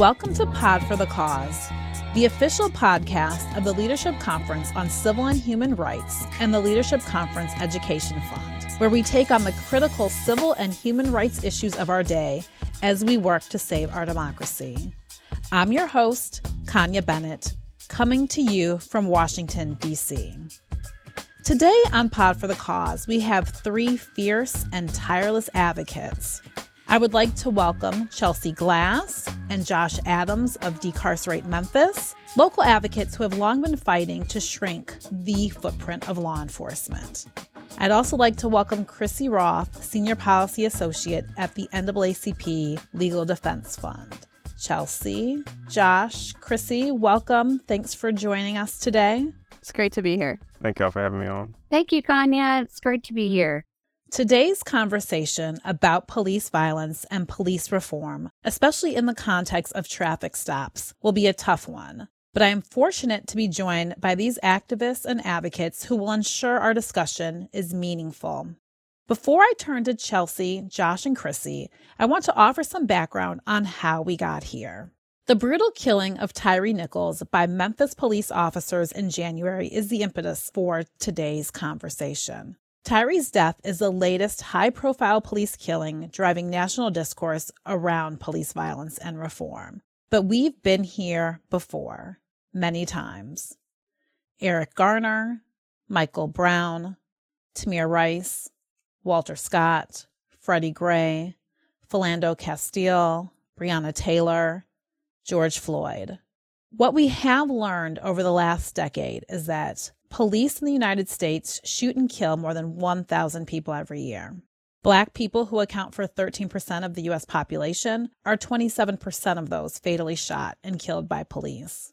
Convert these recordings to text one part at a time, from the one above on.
Welcome to Pod for the Cause, the official podcast of the Leadership Conference on Civil and Human Rights and the Leadership Conference Education Fund, where we take on the critical civil and human rights issues of our day as we work to save our democracy. I'm your host, Kanya Bennett, coming to you from Washington, D.C. Today on Pod for the Cause, we have three fierce and tireless advocates I would like to welcome Chelsea Glass and Josh Adams of Decarcerate Memphis, local advocates who have long been fighting to shrink the footprint of law enforcement. I'd also like to welcome Krissy Roth, Senior Policy Associate at the NAACP Legal Defense Fund. Chelsea, Josh, Krissy, welcome. Thanks for joining us today. It's great to be here. Thank y'all for having me on. Thank you, Kanya. It's great to be here. Today's conversation about police violence and police reform, especially in the context of traffic stops, will be a tough one. But I am fortunate to be joined by these activists and advocates who will ensure our discussion is meaningful. Before I turn to Chelsea, Josh, and Krissy, I want to offer some background on how we got here. The brutal killing of Tyre Nichols by Memphis police officers in January is the impetus for today's conversation. Tyre's death is the latest high profile police killing driving national discourse around police violence and reform. But we've been here before, many times. Eric Garner, Michael Brown, Tamir Rice, Walter Scott, Freddie Gray, Philando Castile, Breonna Taylor, George Floyd. What we have learned over the last decade is that police in the United States shoot and kill more than 1,000 people every year. Black people, who account for 13% of the U.S. population, are 27% of those fatally shot and killed by police.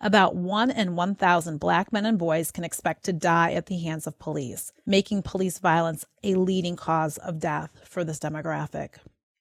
About 1 in 1,000 black men and boys can expect to die at the hands of police, making police violence a leading cause of death for this demographic.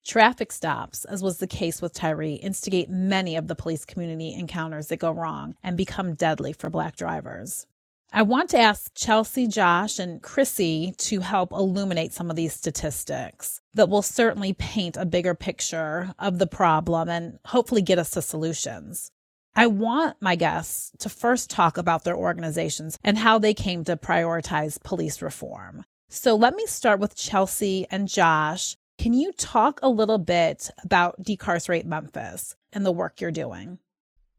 Traffic stops, as was the case with Tyre, instigate many of the police community encounters that go wrong and become deadly for black drivers. I want to ask Chelsea, Josh, and Krissy to help illuminate some of these statistics that will certainly paint a bigger picture of the problem and hopefully get us to solutions. I want my guests to first talk about their organizations and how they came to prioritize police reform. So let me start with Chelsea and Josh. Can you talk a little bit about Decarcerate Memphis and the work you're doing?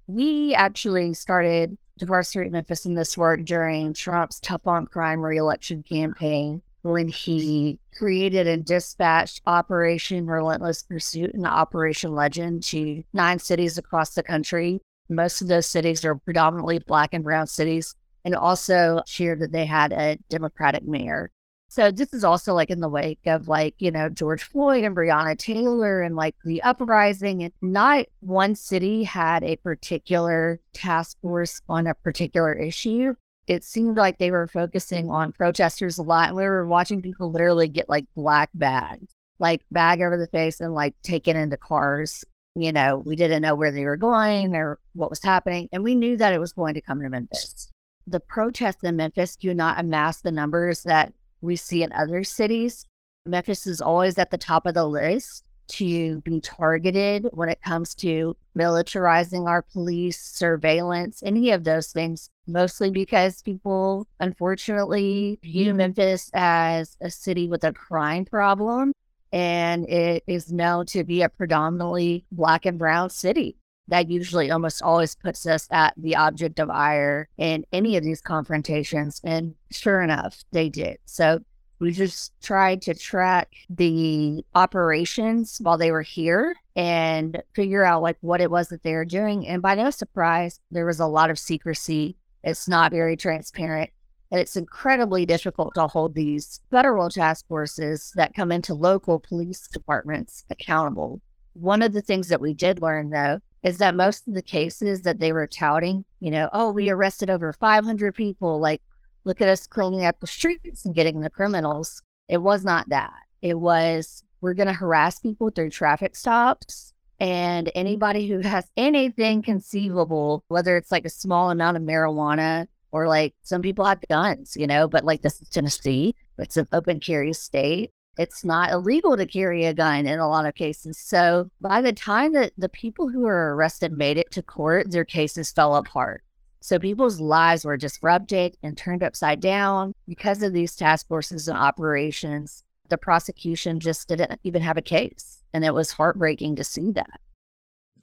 We actually started Decarcerate Memphis in this work during Trump's tough on crime reelection campaign when he created and dispatched Operation Relentless Pursuit and Operation Legend to nine cities across the country. Most of those cities are predominantly Black and Brown cities, and also shared that they had a Democratic mayor. So this is also like in the wake of like, you know, George Floyd and Breonna Taylor and like the uprising. And not one city had a particular task force on a particular issue. It seemed like they were focusing on protesters a lot. And we were watching people literally get like black bags, like bag over the face and like taken into cars. You know, we didn't know where they were going or what was happening. And we knew that it was going to come to Memphis. The protests in Memphis do not amass the numbers that we see in other cities. Memphis is always at the top of the list to be targeted when it comes to militarizing our police, surveillance, any of those things, mostly because people unfortunately view mm-hmm. Memphis as a city with a crime problem. And it is known to be a predominantly black and brown city that usually almost always puts us at the object of ire in any of these confrontations. And sure enough, they did. So we just tried to track the operations while they were here and figure out like what it was that they were doing. And by no surprise, there was a lot of secrecy. It's not very transparent. And it's incredibly difficult to hold these federal task forces that come into local police departments accountable. One of the things that we did learn, though, is that most of the cases that they were touting, you know, oh, we mm-hmm. arrested over 500 people, like, look at us cleaning up the streets and getting the criminals. It was not that. It was, we're going to harass people through traffic stops. And mm-hmm. anybody who has anything conceivable, whether it's like a small amount of marijuana or like some people have guns, you know, but like this is Tennessee, it's an open carry state. It's not illegal to carry a gun in a lot of cases. So by the time that the people who were arrested made it to court, their cases fell apart. So people's lives were disrupted and turned upside down because of these task forces and operations. The prosecution just didn't even have a case. And it was heartbreaking to see that.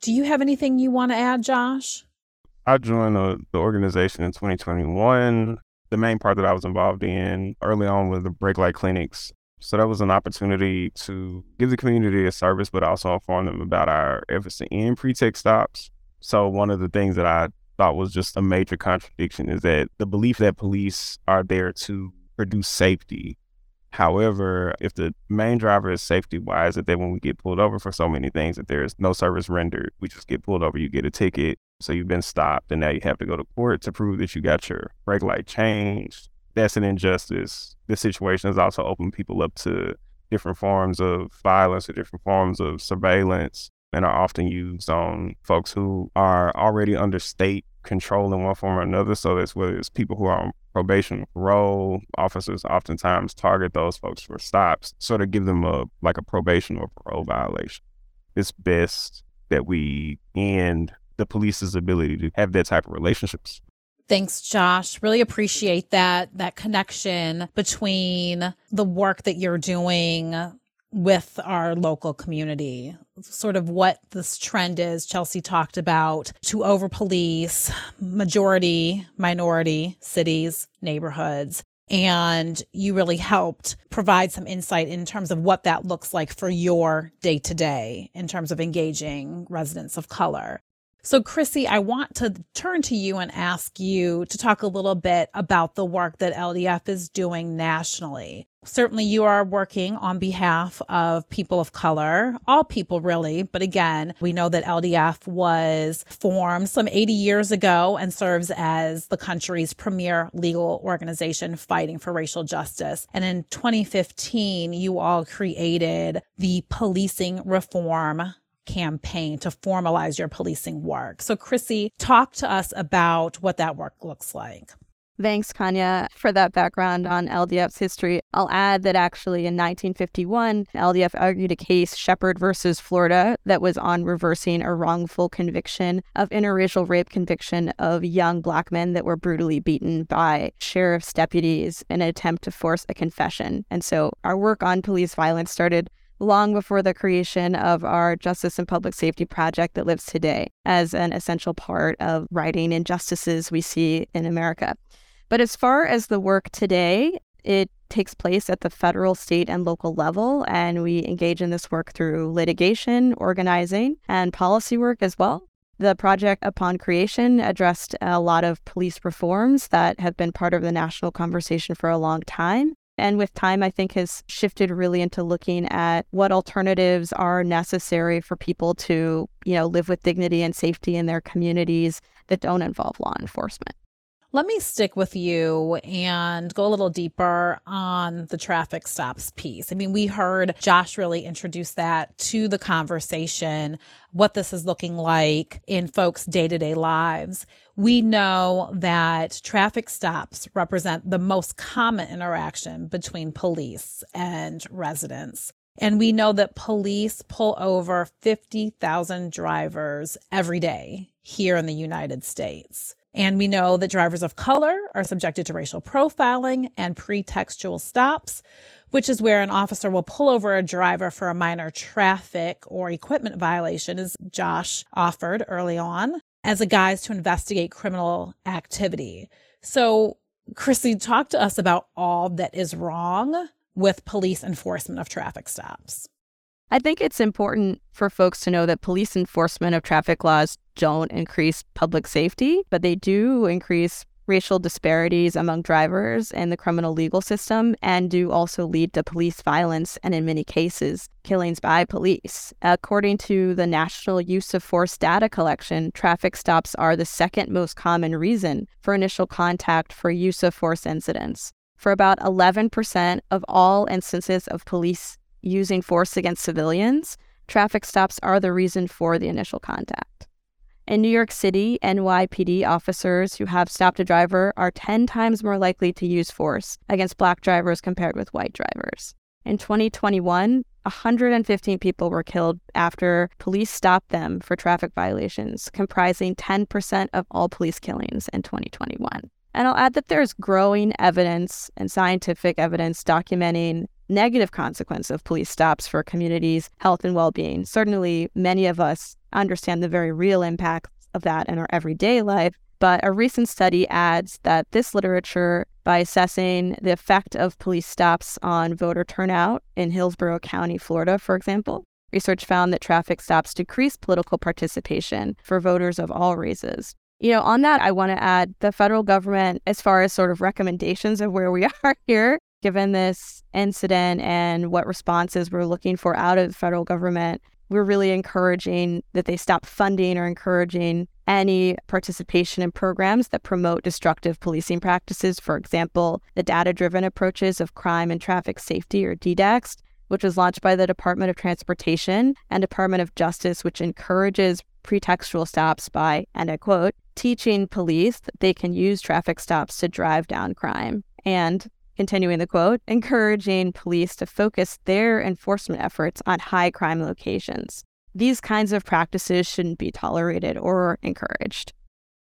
Do you have anything you want to add, Josh? I joined the, the organization in 2021. The main part that I was involved in early on was the brake light clinics. So that was an opportunity to give the community a service, but also inform them about our efforts to end pretext stops. So one of the things that I thought was just a major contradiction is that the belief that police are there to produce safety. However, if the main driver is safety, why is it that when we get pulled over for so many things that there is no service rendered? We just get pulled over, you get a ticket, so you've been stopped, and now you have to go to court to prove that you got your brake light changed. That's an injustice. This situation has also opened people up to different forms of violence or different forms of surveillance and are often used on folks who are already under state control in one form or another. So that's whether it's people who are on probation parole, officers oftentimes target those folks for stops, sort of give them a like a probation or parole violation. It's best that we end the police's ability to have that type of relationships. Thanks, Josh. Really appreciate that that connection between the work that you're doing with our local community. Sort of what this trend is, Chelsea talked about to over police majority, minority cities, neighborhoods. And you really helped provide some insight in terms of what that looks like for your day to day in terms of engaging residents of color. So, Krissy, I want to turn to you and ask you to talk a little bit about the work that LDF is doing nationally. Certainly, you are working on behalf of people of color, all people really. But again, we know that LDF was formed some 80 years ago and serves as the country's premier legal organization fighting for racial justice. And in 2015, you all created the Policing Reform campaign to formalize your policing work. So, Krissy, talk to us about what that work looks like. Thanks, Kanya, for that background on LDF's history. I'll add that actually in 1951, LDF argued a case, Shepherd versus Florida, that was on reversing a wrongful conviction of interracial rape conviction of young black men that were brutally beaten by sheriff's deputies in an attempt to force a confession. And so our work on police violence started long before the creation of our Justice and Public Safety Project that lives today as an essential part of righting injustices we see in America. But as far as the work today, it takes place at the federal, state, and local level, and we engage in this work through litigation, organizing, and policy work as well. The project, upon creation, addressed a lot of police reforms that have been part of the national conversation for a long time and with time, I think has shifted really into looking at what alternatives are necessary for people to, you know, live with dignity and safety in their communities that don't involve law enforcement. Let me stick with you and go a little deeper on the traffic stops piece. I mean, we heard Josh really introduce that to the conversation, what this is looking like in folks' day to day lives. We know that traffic stops represent the most common interaction between police and residents. And we know that police pull over 50,000 drivers every day here in the United States. And we know that drivers of color are subjected to racial profiling and pretextual stops, which is where an officer will pull over a driver for a minor traffic or equipment violation, as Josh offered early on, as a guise to investigate criminal activity. So, Krissy, talk to us about all that is wrong with police enforcement of traffic stops. I think it's important for folks to know that police enforcement of traffic laws don't increase public safety, but they do increase racial disparities among drivers in the criminal legal system and do also lead to police violence and, in many cases, killings by police. According to the National Use of Force Data Collection, traffic stops are the second most common reason for initial contact for use of force incidents. For about 11% of all instances of police using force against civilians, traffic stops are the reason for the initial contact. In New York City, NYPD officers who have stopped a driver are 10 times more likely to use force against black drivers compared with white drivers. In 2021, 115 people were killed after police stopped them for traffic violations, comprising 10% of all police killings in 2021. And I'll add that there's growing evidence and scientific evidence documenting negative consequence of police stops for communities' health and well-being. Certainly, many of us understand the very real impacts of that in our everyday life, but a recent study adds that this literature, by assessing the effect of police stops on voter turnout in Hillsborough County, Florida, for example, research found that traffic stops decrease political participation for voters of all races. You know, on that, I want to add the federal government, as far as sort of recommendations of where we are here, given this incident and what responses we're looking for out of the federal government, we're really encouraging that they stop funding or encouraging any participation in programs that promote destructive policing practices. For example, the data driven approaches of crime and traffic safety, or DDACTS, which was launched by the Department of Transportation and Department of Justice, which encourages pretextual stops by, and I quote, teaching police that they can use traffic stops to drive down crime. And continuing the quote, encouraging police to focus their enforcement efforts on high crime locations. These kinds of practices shouldn't be tolerated or encouraged.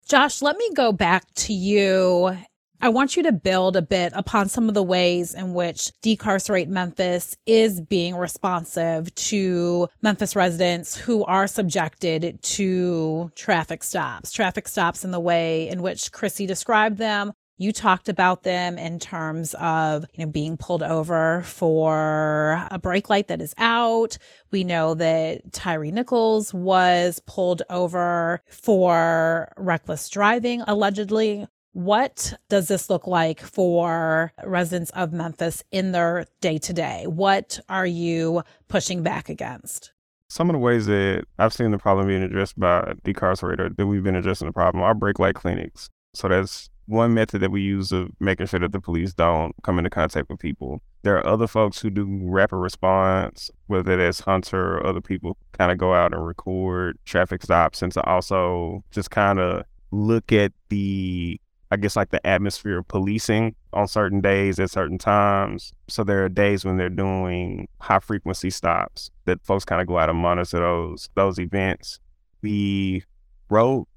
Josh, let me go back to you. I want you to build a bit upon some of the ways in which Decarcerate Memphis is being responsive to Memphis residents who are subjected to traffic stops, traffic stops in the way in which Krissy described them, you talked about them in terms of, you know, being pulled over for a brake light that is out. We know that Tyre Nichols was pulled over for reckless driving, allegedly. What does this look like for residents of Memphis in their day to day? What are you pushing back against? Some of the ways that I've seen the problem being addressed by decarcerator that we've been addressing the problem are brake light clinics. So that's one method that we use of making sure that the police don't come into contact with people. There are other folks who do rapid response, whether that's Hunter or other people, kind of go out and record traffic stops and to also just kind of look at the, I guess, like the atmosphere of policing on certain days at certain times. So there are days when they're doing high frequency stops that folks kind of go out and monitor those those events. We wrote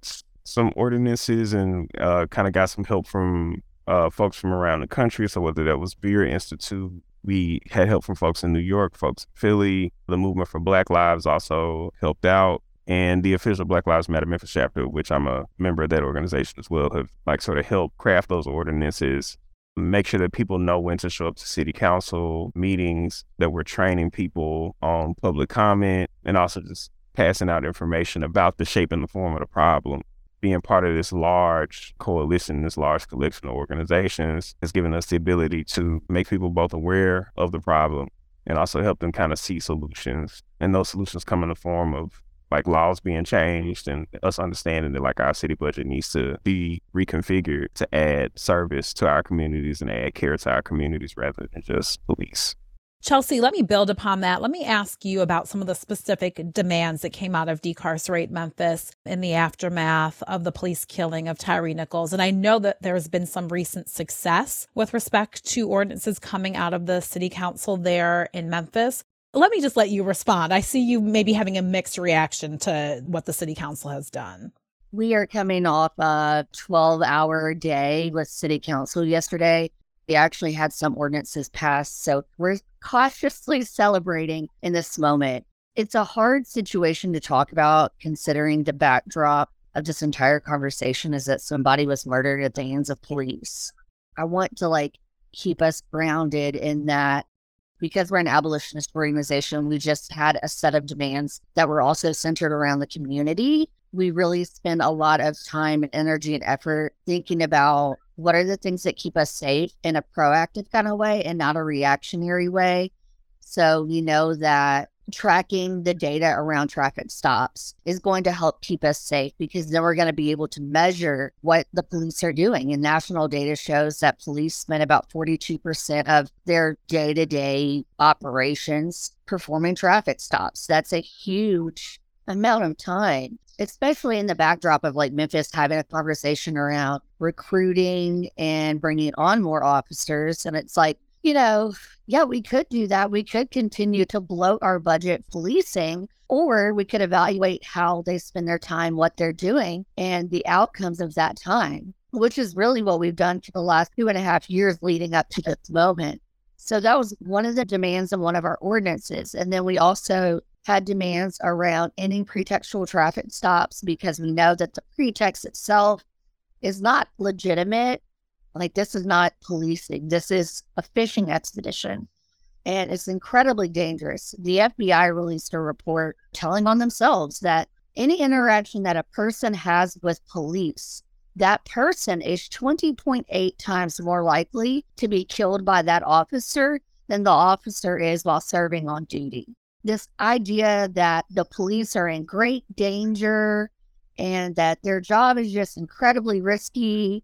some ordinances and uh, kind of got some help from uh, folks from around the country. So whether that was Vera Institute, we had help from folks in New York, folks in Philly. The movement for Black Lives also helped out. And the official Black Lives Matter Memphis chapter, which I'm a member of that organization as well, have like sort of helped craft those ordinances make sure that people know when to show up to city council meetings, that we're training people on public comment, and also just passing out information about the shape and the form of the problem being part of this large coalition, this large collection of organizations has given us the ability to make people both aware of the problem and also help them kind of see solutions. And those solutions come in the form of like laws being changed and us understanding that like our city budget needs to be reconfigured to add service to our communities and add care to our communities rather than just police. Chelsea, let me build upon that. Let me ask you about some of the specific demands that came out of Decarcerate Memphis in the aftermath of the police killing of Tyre Nichols. And I know that there's been some recent success with respect to ordinances coming out of the city council there in Memphis. Let me just let you respond. I see you maybe having a mixed reaction to what the city council has done. We are coming off a 12 hour day with city council yesterday. We actually had some ordinances passed. So we're cautiously celebrating in this moment. It's a hard situation to talk about considering the backdrop of this entire conversation is that somebody was murdered at the hands of police. I want to like keep us grounded in that because we're an abolitionist organization, we just had a set of demands that were also centered around the community. We really spend a lot of time and energy and effort thinking about what are the things that keep us safe in a proactive kind of way and not a reactionary way. So we know that tracking the data around traffic stops is going to help keep us safe because then we're going to be able to measure what the police are doing. And national data shows that police spend about 42% of their day to day operations performing traffic stops. That's a huge amount of time especially in the backdrop of like Memphis having a conversation around recruiting and bringing on more officers. And it's like, you know, yeah, we could do that. We could continue to bloat our budget policing, or we could evaluate how they spend their time, what they're doing, and the outcomes of that time, which is really what we've done for the last two and a half years leading up to this moment. So that was one of the demands in one of our ordinances. And then we also had demands around ending pretextual traffic stops because we know that the pretext itself is not legitimate. Like, this is not policing, this is a fishing expedition. And it's incredibly dangerous. The FBI released a report telling on themselves that any interaction that a person has with police, that person is 20.8 times more likely to be killed by that officer than the officer is while serving on duty this idea that the police are in great danger and that their job is just incredibly risky.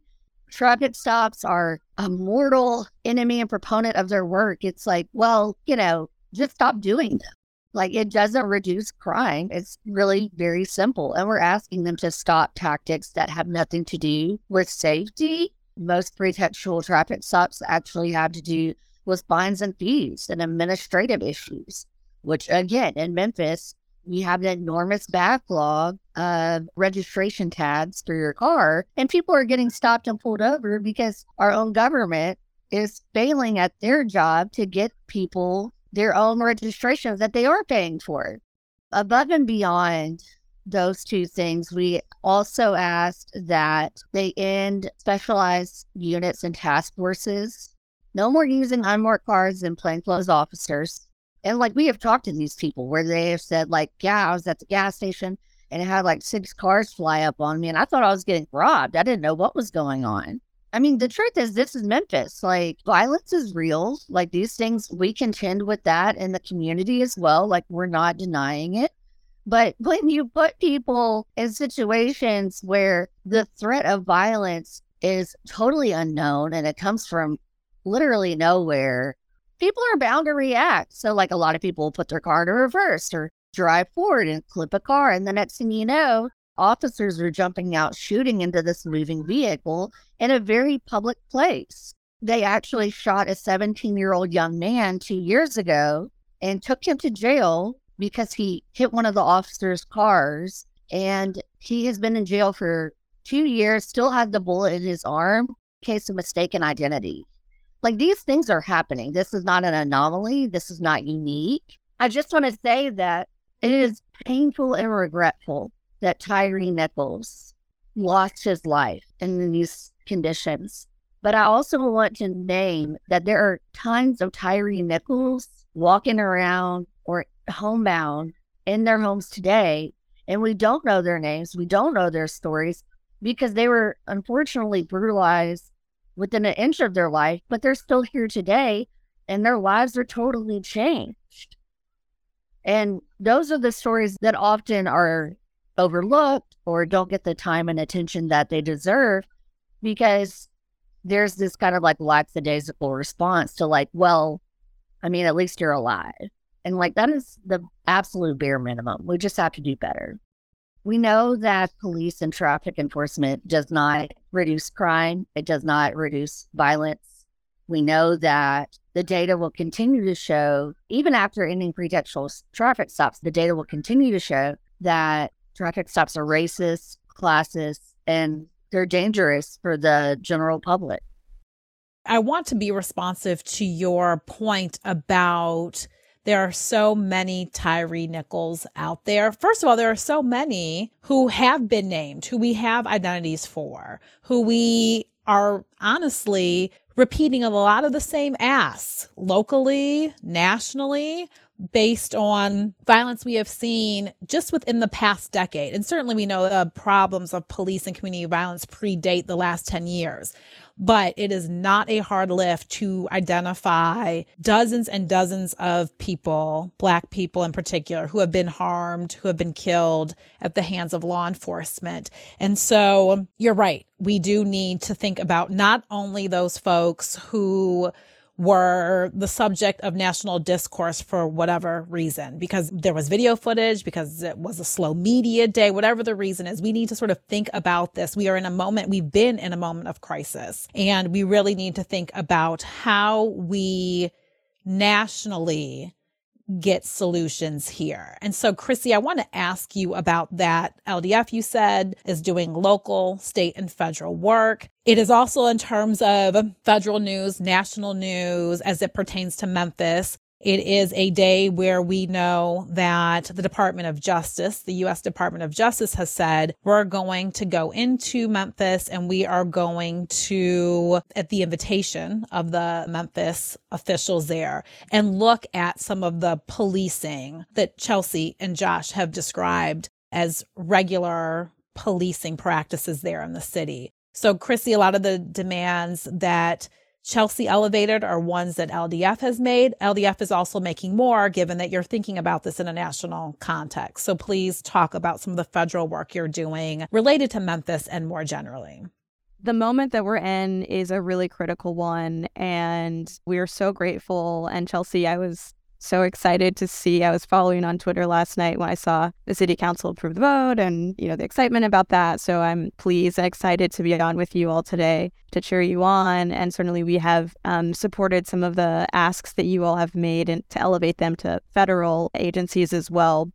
Traffic stops are a mortal enemy and proponent of their work. It's like, well, you know, just stop doing them. Like it doesn't reduce crime. It's really very simple. And we're asking them to stop tactics that have nothing to do with safety. Most pretextual traffic stops actually have to do with fines and fees and administrative issues which again in Memphis, we have an enormous backlog of registration tags for your car, and people are getting stopped and pulled over because our own government is failing at their job to get people their own registrations that they are paying for. Above and beyond those two things, we also asked that they end specialized units and task forces. No more using unmarked cars and plainclothes officers. And like we have talked to these people where they have said, like, yeah, I was at the gas station and it had like six cars fly up on me and I thought I was getting robbed. I didn't know what was going on. I mean, the truth is, this is Memphis. Like, violence is real. Like, these things, we contend with that in the community as well. Like, we're not denying it. But when you put people in situations where the threat of violence is totally unknown and it comes from literally nowhere, people are bound to react. So, like a lot of people put their car to reverse or drive forward and clip a car. And the next thing you know, officers are jumping out, shooting into this moving vehicle in a very public place. They actually shot a 17 year old young man two years ago and took him to jail because he hit one of the officers' cars. And he has been in jail for two years, still had the bullet in his arm, case of mistaken identity. Like these things are happening. This is not an anomaly. This is not unique. I just want to say that it mm-hmm. is painful and regretful that Tyre Nichols lost his life in these conditions. But I also want to name that there are tons of Tyre Nichols walking around or homebound in their homes today, and we don't know their names, we don't know their stories because they were unfortunately brutalized within an inch of their life, but they're still here today and their lives are totally changed. And those are the stories that often are overlooked or don't get the time and attention that they deserve because there's this kind of like lackadaisical response to like, well, I mean, at least you're alive. And like that is the absolute bare minimum. We just have to do better. We know that police and traffic enforcement does not reduce crime, it does not reduce violence. We know that the data will continue to show, even after ending pretextual traffic stops, the data will continue to show that traffic stops are racist, classist, and they're dangerous for the general public. I want to be responsive to your point about there are so many Tyre Nichols out there. First of all, there are so many who have been named, who we have identities for, who we are honestly repeating a lot of the same ass locally, nationally, based on violence we have seen just within the past decade. And certainly we know the problems of police and community violence predate the last 10 years but it is not a hard lift to identify dozens and dozens of people, Black people in particular, who have been harmed, who have been killed at the hands of law enforcement. And so you're right. We do need to think about not only those folks who were the subject of national discourse for whatever reason, because there was video footage, because it was a slow media day, whatever the reason is, we need to sort of think about this. We are in a moment, we've been in a moment of crisis, and we really need to think about how we nationally get solutions here. And so, Krissy, I want to ask you about that. LDF, you said, is doing local, state, and federal work. It is also in terms of federal news, national news as it pertains to Memphis. It is a day where we know that the Department of Justice, the U.S. Department of Justice has said, we're going to go into Memphis and we are going to, at the invitation of the Memphis officials there, and look at some of the policing that Chelsea and Josh have described as regular policing practices there in the city. So, Krissy, a lot of the demands that Chelsea elevated are ones that LDF has made. LDF is also making more given that you're thinking about this in a national context. So please talk about some of the federal work you're doing related to Memphis and more generally. The moment that we're in is a really critical one. And we are so grateful. And Chelsea, I was so excited to see. I was following on Twitter last night when I saw the city council approve the vote and, you know, the excitement about that. So I'm pleased and excited to be on with you all today to cheer you on. And certainly we have um, supported some of the asks that you all have made and to elevate them to federal agencies as well.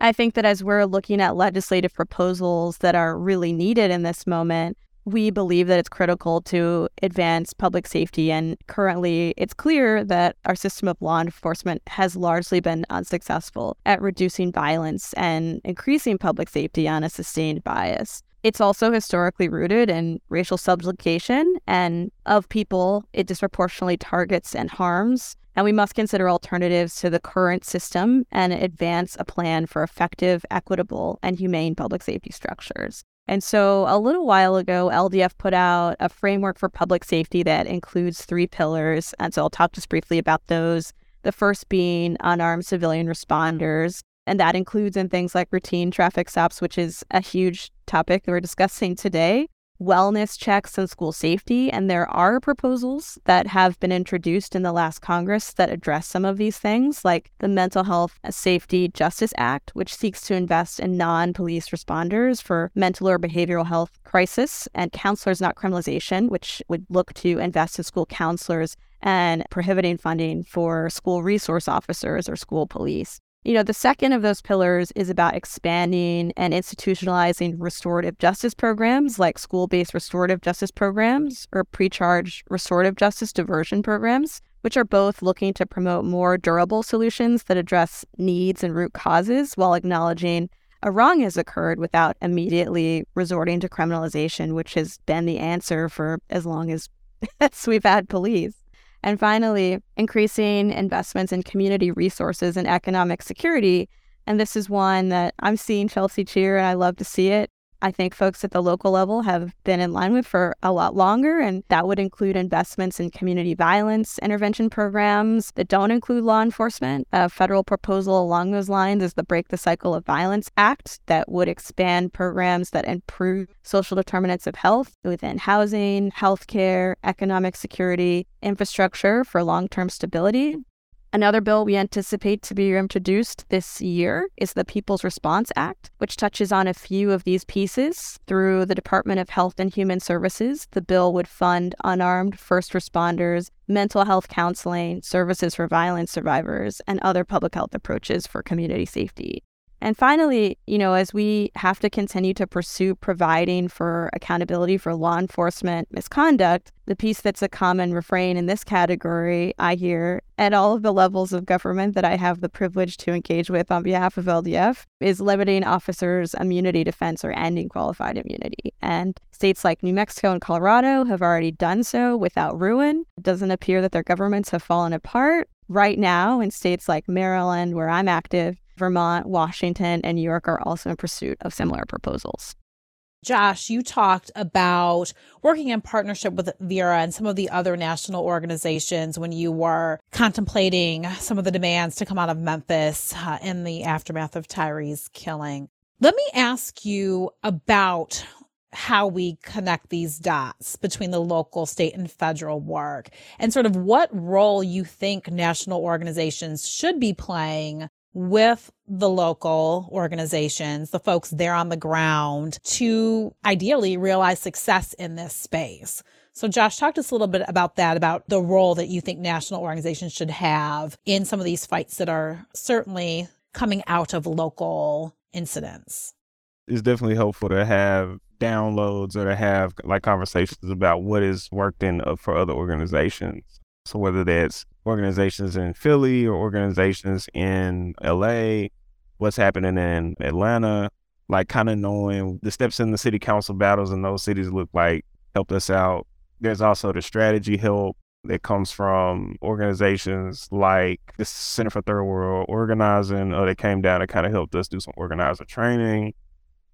I think that as we're looking at legislative proposals that are really needed in this moment, we believe that it's critical to advance public safety. And currently, it's clear that our system of law enforcement has largely been unsuccessful at reducing violence and increasing public safety on a sustained bias. It's also historically rooted in racial subjugation, and of people, it disproportionately targets and harms. And we must consider alternatives to the current system and advance a plan for effective, equitable, and humane public safety structures. And so a little while ago, LDF put out a framework for public safety that includes three pillars. And so I'll talk just briefly about those. The first being unarmed civilian responders. And that includes in things like routine traffic stops, which is a huge topic that we're discussing today wellness checks and school safety. And there are proposals that have been introduced in the last Congress that address some of these things, like the Mental Health Safety Justice Act, which seeks to invest in non police responders for mental or behavioral health crisis, and counselors not criminalization, which would look to invest in school counselors and prohibiting funding for school resource officers or school police. You know, the second of those pillars is about expanding and institutionalizing restorative justice programs like school based restorative justice programs or pre charge restorative justice diversion programs, which are both looking to promote more durable solutions that address needs and root causes while acknowledging a wrong has occurred without immediately resorting to criminalization, which has been the answer for as long as, as we've had police. And finally, increasing investments in community resources and economic security. And this is one that I'm seeing Chelsea cheer, and I love to see it. I think folks at the local level have been in line with for a lot longer, and that would include investments in community violence intervention programs that don't include law enforcement. A federal proposal along those lines is the Break the Cycle of Violence Act that would expand programs that improve social determinants of health within housing, healthcare, economic security, infrastructure for long term stability. Another bill we anticipate to be introduced this year is the People's Response Act, which touches on a few of these pieces. Through the Department of Health and Human Services, the bill would fund unarmed first responders, mental health counseling, services for violence survivors, and other public health approaches for community safety. And finally, you know, as we have to continue to pursue providing for accountability for law enforcement misconduct, the piece that's a common refrain in this category, I hear at all of the levels of government that I have the privilege to engage with on behalf of LDF, is limiting officers' immunity defense or ending qualified immunity. And states like New Mexico and Colorado have already done so without ruin. It doesn't appear that their governments have fallen apart. Right now, in states like Maryland, where I'm active, Vermont, Washington, and New York are also in pursuit of similar proposals. Josh, you talked about working in partnership with Vera and some of the other national organizations when you were contemplating some of the demands to come out of Memphis uh, in the aftermath of Tyre's killing. Let me ask you about how we connect these dots between the local, state, and federal work, and sort of what role you think national organizations should be playing with the local organizations, the folks there on the ground to ideally realize success in this space. So, Josh, talk to us a little bit about that, about the role that you think national organizations should have in some of these fights that are certainly coming out of local incidents. It's definitely helpful to have downloads or to have like conversations about what is worked in uh, for other organizations. So whether that's organizations in Philly or organizations in LA, what's happening in Atlanta, like kind of knowing the steps in the city council battles in those cities look like helped us out. There's also the strategy help that comes from organizations like the Center for Third World Organizing, or uh, they came down and kind of helped us do some organizer training,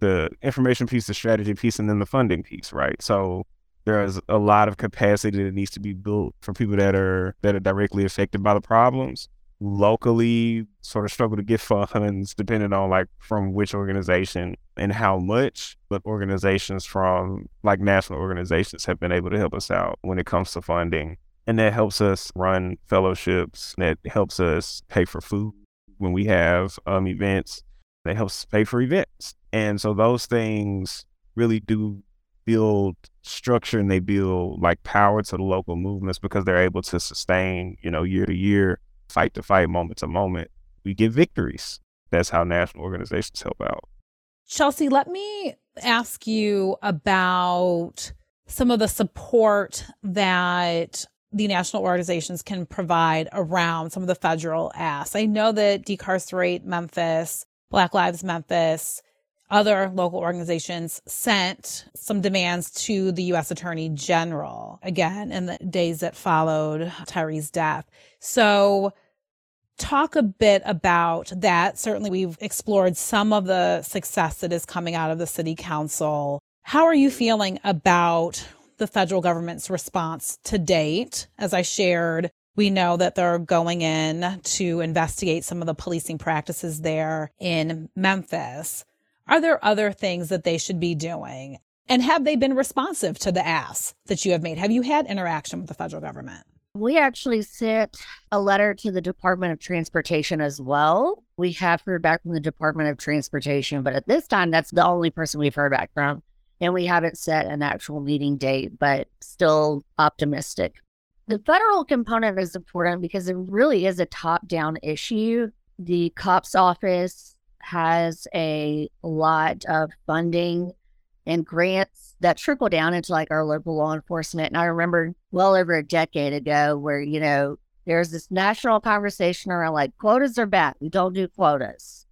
the information piece, the strategy piece, and then the funding piece, right? So there's a lot of capacity that needs to be built for people that are that are directly affected by the problems. Locally, sort of struggle to get funds depending on like from which organization and how much. But organizations from like national organizations have been able to help us out when it comes to funding and that helps us run fellowships. That helps us pay for food when we have um, events. That helps pay for events. And so those things really do build structure and they build like power to the local movements because they're able to sustain, you know, year to year, fight to fight, moment to moment. We get victories. That's how national organizations help out. Chelsea, let me ask you about some of the support that the national organizations can provide around some of the federal asks. I know that Decarcerate Memphis, Black Lives Memphis, other local organizations sent some demands to the U.S. Attorney General again in the days that followed Tyre's death. So, talk a bit about that. Certainly, we've explored some of the success that is coming out of the city council. How are you feeling about the federal government's response to date. As I shared, we know that they're going in to investigate some of the policing practices there in Memphis. Are there other things that they should be doing? And have they been responsive to the asks that you have made? Have you had interaction with the federal government? We actually sent a letter to the Department of Transportation as well. We have heard back from the Department of Transportation, but at this time, that's the only person we've heard back from and we haven't set an actual meeting date, but still optimistic. The federal component is important because it really is a top down issue. The COPS office has a lot of funding and grants that trickle down into like our local law enforcement. And I remember well over a decade ago where, you know, there's this national conversation around like quotas are bad. We don't do quotas.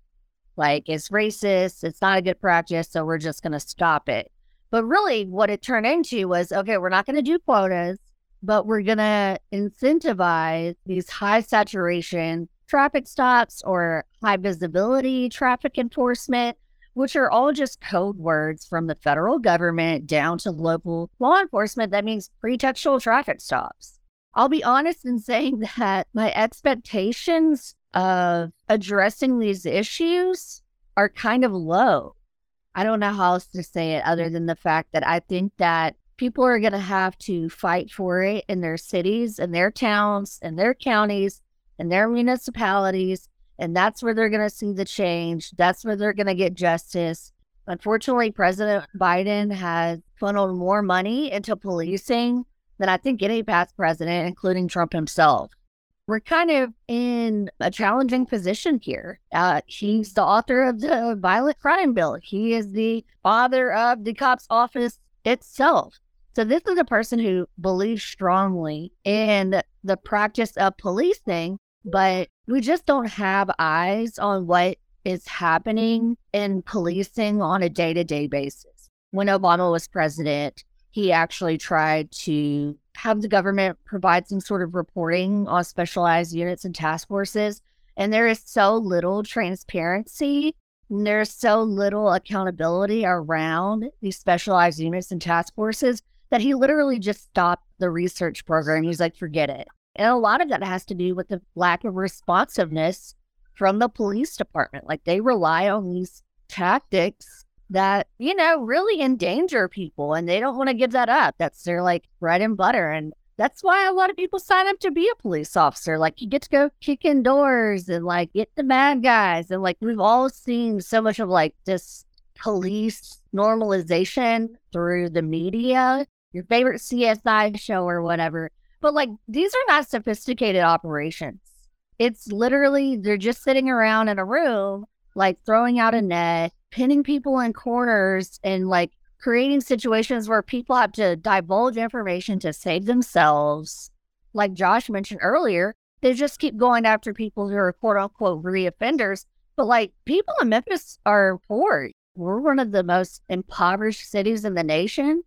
Like it's racist. It's not a good practice. So we're just going to stop it. But really, what it turned into was okay, we're not going to do quotas, but we're going to incentivize these high saturation traffic stops or high visibility traffic enforcement, which are all just code words from the federal government down to local law enforcement. That means pretextual traffic stops. I'll be honest in saying that my expectations of addressing these issues are kind of low. I don't know how else to say it other than the fact that I think that people are going to have to fight for it in their cities and their towns and their counties and their municipalities. And that's where they're going to see the change. That's where they're going to get justice. Unfortunately, President Biden has funneled more money into policing than I think any past president, including Trump himself we're kind of in a challenging position here. Uh, he's the author of the violent crime bill. He is the father of the cops office itself. So this is a person who believes strongly in the practice of policing, but we just don't have eyes on what is mm-hmm. happening in policing on a day-to-day basis. When Obama was president, he actually tried to have the government provide some sort of reporting on specialized units and task forces. And there is so little transparency. And there's so little accountability around these specialized units and task forces that he literally just stopped the research program. He's like, forget it. And a lot of that has to do with the lack of responsiveness from the police department. Like they rely on these tactics that, you know, really endanger people and they don't want to give that up. That's their like bread and butter. And that's why a lot of people sign up to be a police officer. Like you get to go kick in doors and like get the bad guys. And like we've all seen so much of like this police normalization through the media, your favorite CSI show or whatever. But like these are not sophisticated operations. It's literally they're just sitting around in a room, like throwing out a net, pinning people in corners, and like creating situations where people have to divulge information to save themselves. Like Josh mentioned earlier, they just keep going after people who are quote unquote reoffenders. But like people in Memphis are poor. We're one of the most impoverished cities in the nation.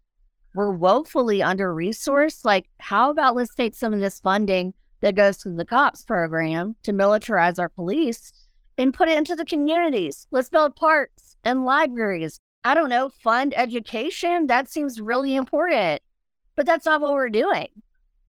We're woefully under resourced. Like, how about let's take some of this funding that goes to the cops program to militarize our police and put it into the communities? Let's build parks and libraries I don't know, fund education. That seems really important. But that's not what we're doing.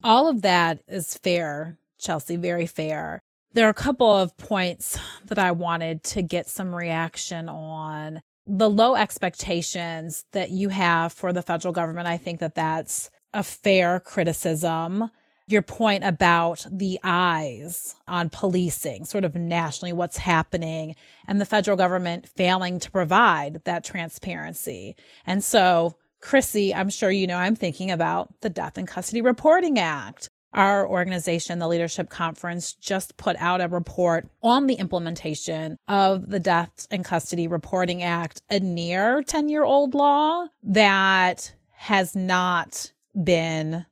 All of that is fair, Chelsea, very fair. There are a couple of points that I wanted to get some reaction on. The low expectations that you have for the federal government, I think that that's a fair criticism your point about the eyes on policing, sort of nationally, what's happening, and the federal government failing to provide that transparency. And so, Krissy, I'm sure you know I'm thinking about the Death in Custody Reporting Act. Our organization, the Leadership Conference, just put out a report on the implementation of the Death in Custody Reporting Act, a near 10 year old law that has not been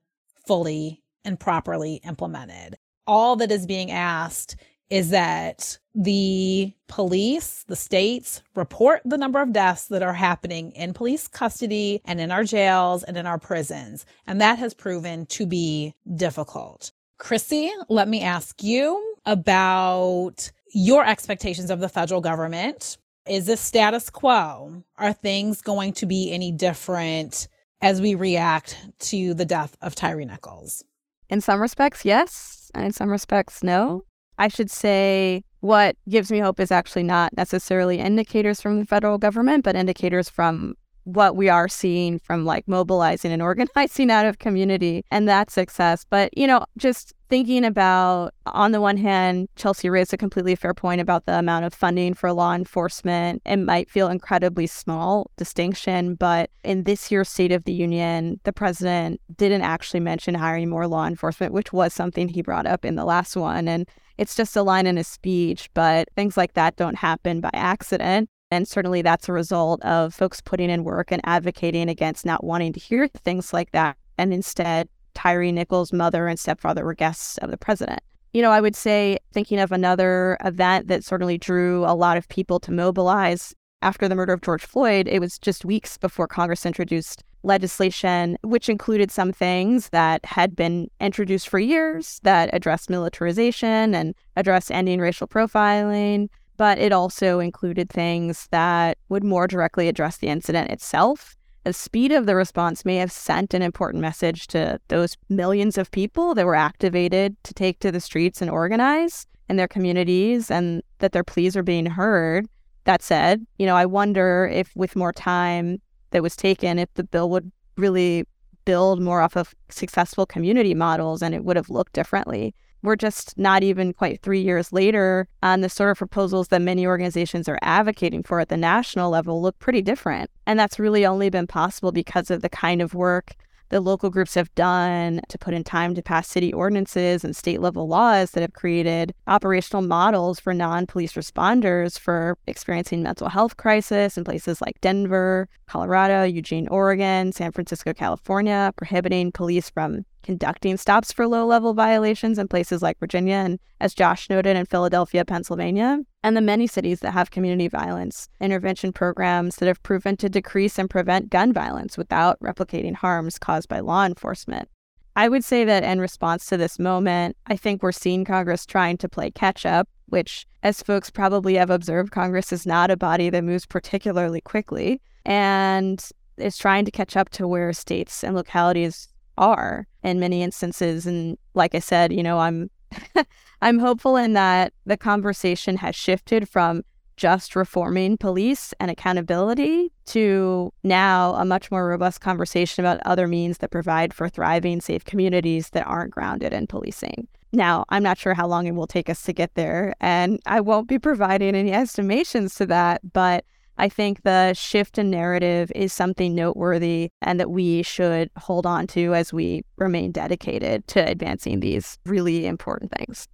fully and properly implemented. All that is being asked is that the police, the states report the number of deaths that are happening in police custody and in our jails and in our prisons. And that has proven to be difficult. Krissy, let me ask you about your expectations of the federal government. Is this status quo? Are things going to be any different as we react to the death of Tyre Nichols? In some respects, yes. And in some respects, no. I should say what gives me hope is actually not necessarily indicators from the federal government, but indicators from what we are seeing from like mobilizing and organizing out of community and that success. But, you know, just thinking about, on the one hand, Chelsea raised a completely fair point about the amount of funding for law enforcement. It might feel incredibly small distinction, but in this year's State of the Union, the president didn't actually mention hiring more law enforcement, which was something he brought up in the last one. And it's just a line in a speech, but things like that don't happen by accident. And certainly that's a result of folks putting in work and advocating against not wanting to hear things like that and instead Tyre Nichols' mother and stepfather were guests of the president. You know, I would say, thinking of another event that certainly drew a lot of people to mobilize after the murder of George Floyd, it was just weeks before Congress introduced legislation, which included some things that had been introduced for years that addressed militarization and addressed ending racial profiling. But it also included things that would more directly address the incident itself the speed of the response may have sent an important message to those millions of people that were activated to take to the streets and organize in their communities and that their pleas are being heard. That said, you know, I wonder if with more time that was taken, if the bill would really build more off of successful community models and it would have looked differently we're just not even quite three years later on the sort of proposals that many organizations are advocating for at the national level look pretty different. And that's really only been possible because of the kind of work the local groups have done to put in time to pass city ordinances and state level laws that have created operational models for non police responders for experiencing mental health crisis in places like Denver, Colorado, Eugene, Oregon, San Francisco, California, prohibiting police from conducting stops for low level violations in places like Virginia and, as Josh noted, in Philadelphia, Pennsylvania, and the many cities that have community violence intervention programs that have proven to decrease and prevent gun violence without replicating harms caused by law enforcement. I would say that in response to this moment, I think we're seeing Congress trying to play catch up, which, as folks probably have observed, Congress is not a body that moves particularly quickly and is trying to catch up to where states and localities are in many instances. And like I said, you know, I'm I'm hopeful in that the conversation has shifted from just reforming police and accountability to now a much more robust conversation about other means that provide for thriving, safe communities that aren't grounded in policing. Now, I'm not sure how long it will take us to get there, and I won't be providing any estimations to that, but I think the shift in narrative is something noteworthy and that we should hold on to as we remain dedicated to advancing these really important things.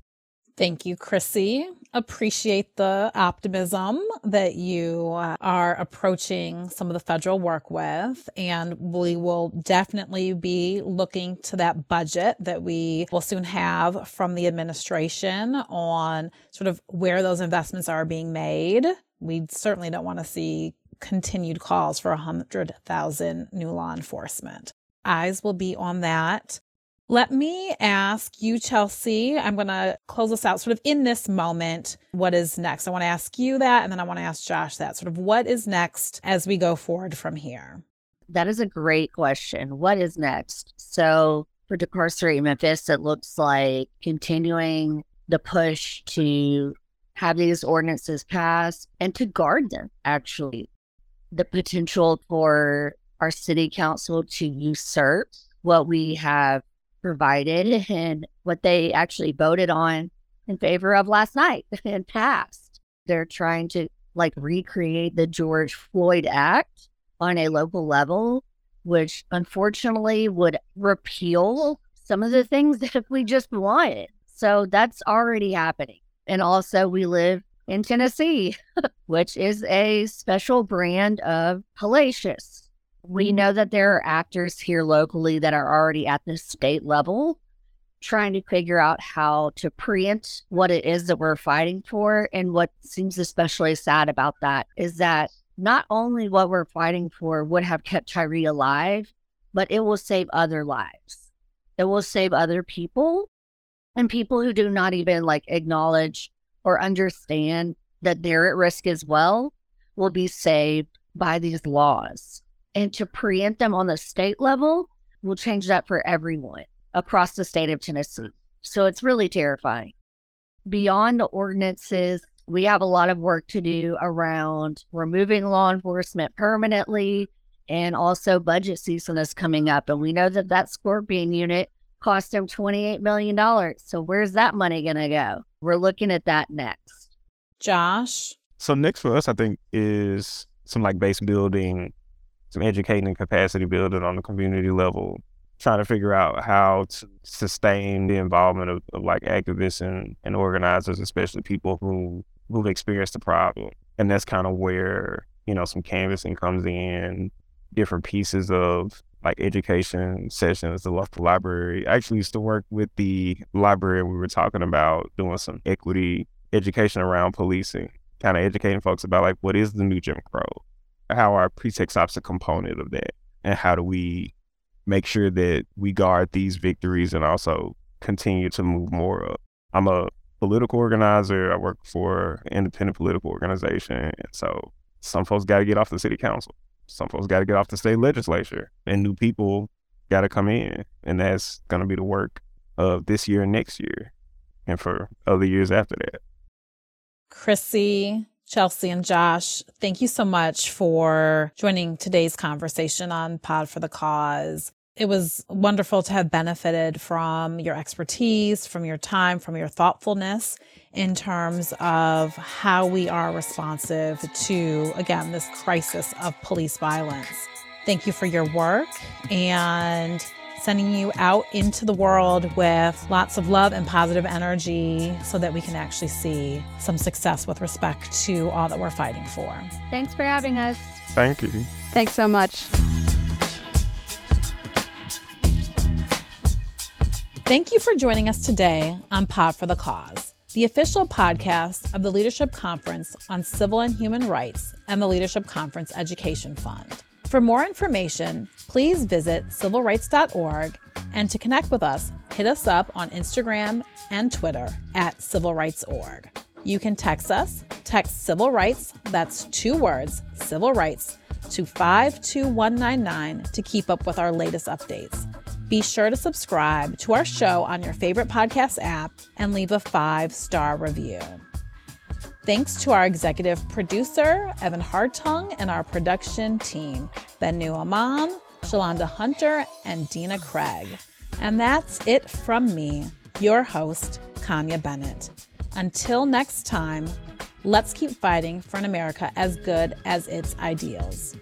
Thank you, Krissy. Appreciate the optimism that you uh, are approaching some of the federal work with. And we will definitely be looking to that budget that we will soon have from the administration on sort of where those investments are being made. We certainly don't want to see continued calls for 100,000 new law enforcement. Eyes will be on that. Let me ask you, Chelsea. I'm going to close us out sort of in this moment. What is next? I want to ask you that, and then I want to ask Josh that sort of what is next as we go forward from here? That is a great question. What is next? So, for Decarcerate Memphis, it looks like continuing the push to have these ordinances passed and to guard them, actually. The potential for our city council to usurp what we have provided and what they actually voted on in favor of last night and passed. They're trying to like recreate the George Floyd Act on a local level, which unfortunately would repeal some of the things that we just wanted. So that's already happening. And also, we live in Tennessee, which is a special brand of hellacious. We mm-hmm. know that there are actors here locally that are already at the state level trying to figure out how to preempt what it is that we're fighting for. And what seems especially sad about that is that not only what we're fighting for would have kept Tyre alive, but it will save other lives. It will save other people and people who do not even like acknowledge or understand that they're at risk as well will be saved by these laws and to preempt them on the state level will change that for everyone across the state of Tennessee. So it's really terrifying. Beyond the ordinances, we have a lot of work to do around removing law enforcement permanently and also budget season is coming up. And we know that that Scorpion unit cost them $28 million. So where's that money going to go? We're looking at that next. Josh? So next for us, I think, is some like base building some educating and capacity building on the community level, trying to figure out how to sustain the involvement of, of like activists and, and organizers, especially people who who've experienced the problem. And that's kind of where, you know, some canvassing comes in, different pieces of like education sessions, the local library. I actually used to work with the library we were talking about doing some equity education around policing, kind of educating folks about like what is the new Jim Crow? how our pretext ops a component of that, and how do we make sure that we guard these victories and also continue to move more up. I'm a political organizer. I work for an independent political organization, and so some folks got to get off the city council. Some folks got to get off the state legislature, and new people got to come in, and that's going to be the work of this year and next year, and for other years after that. Krissy, Chelsea and Josh, thank you so much for joining today's conversation on Pod for the Cause. It was wonderful to have benefited from your expertise, from your time, from your thoughtfulness in terms of how we are responsive to, again, this crisis of police violence. Thank you for your work and sending you out into the world with lots of love and positive energy so that we can actually see some success with respect to all that we're fighting for. Thanks for having us. Thank you. Thanks so much. Thank you for joining us today on Pod for the Cause, the official podcast of the Leadership Conference on Civil and Human Rights and the Leadership Conference Education Fund. For more information, please visit civilrights.org and to connect with us, hit us up on Instagram and Twitter at civilrights.org. You can text us, text civil rights, that's two words, civil rights, to 52199 to keep up with our latest updates. Be sure to subscribe to our show on your favorite podcast app and leave a five star review. Thanks to our executive producer, Evan Hartung, and our production team, Benu Aman, Shalonda Hunter, and Dina Craig. And that's it from me, your host, Kanya Bennett. Until next time, let's keep fighting for an America as good as its ideals.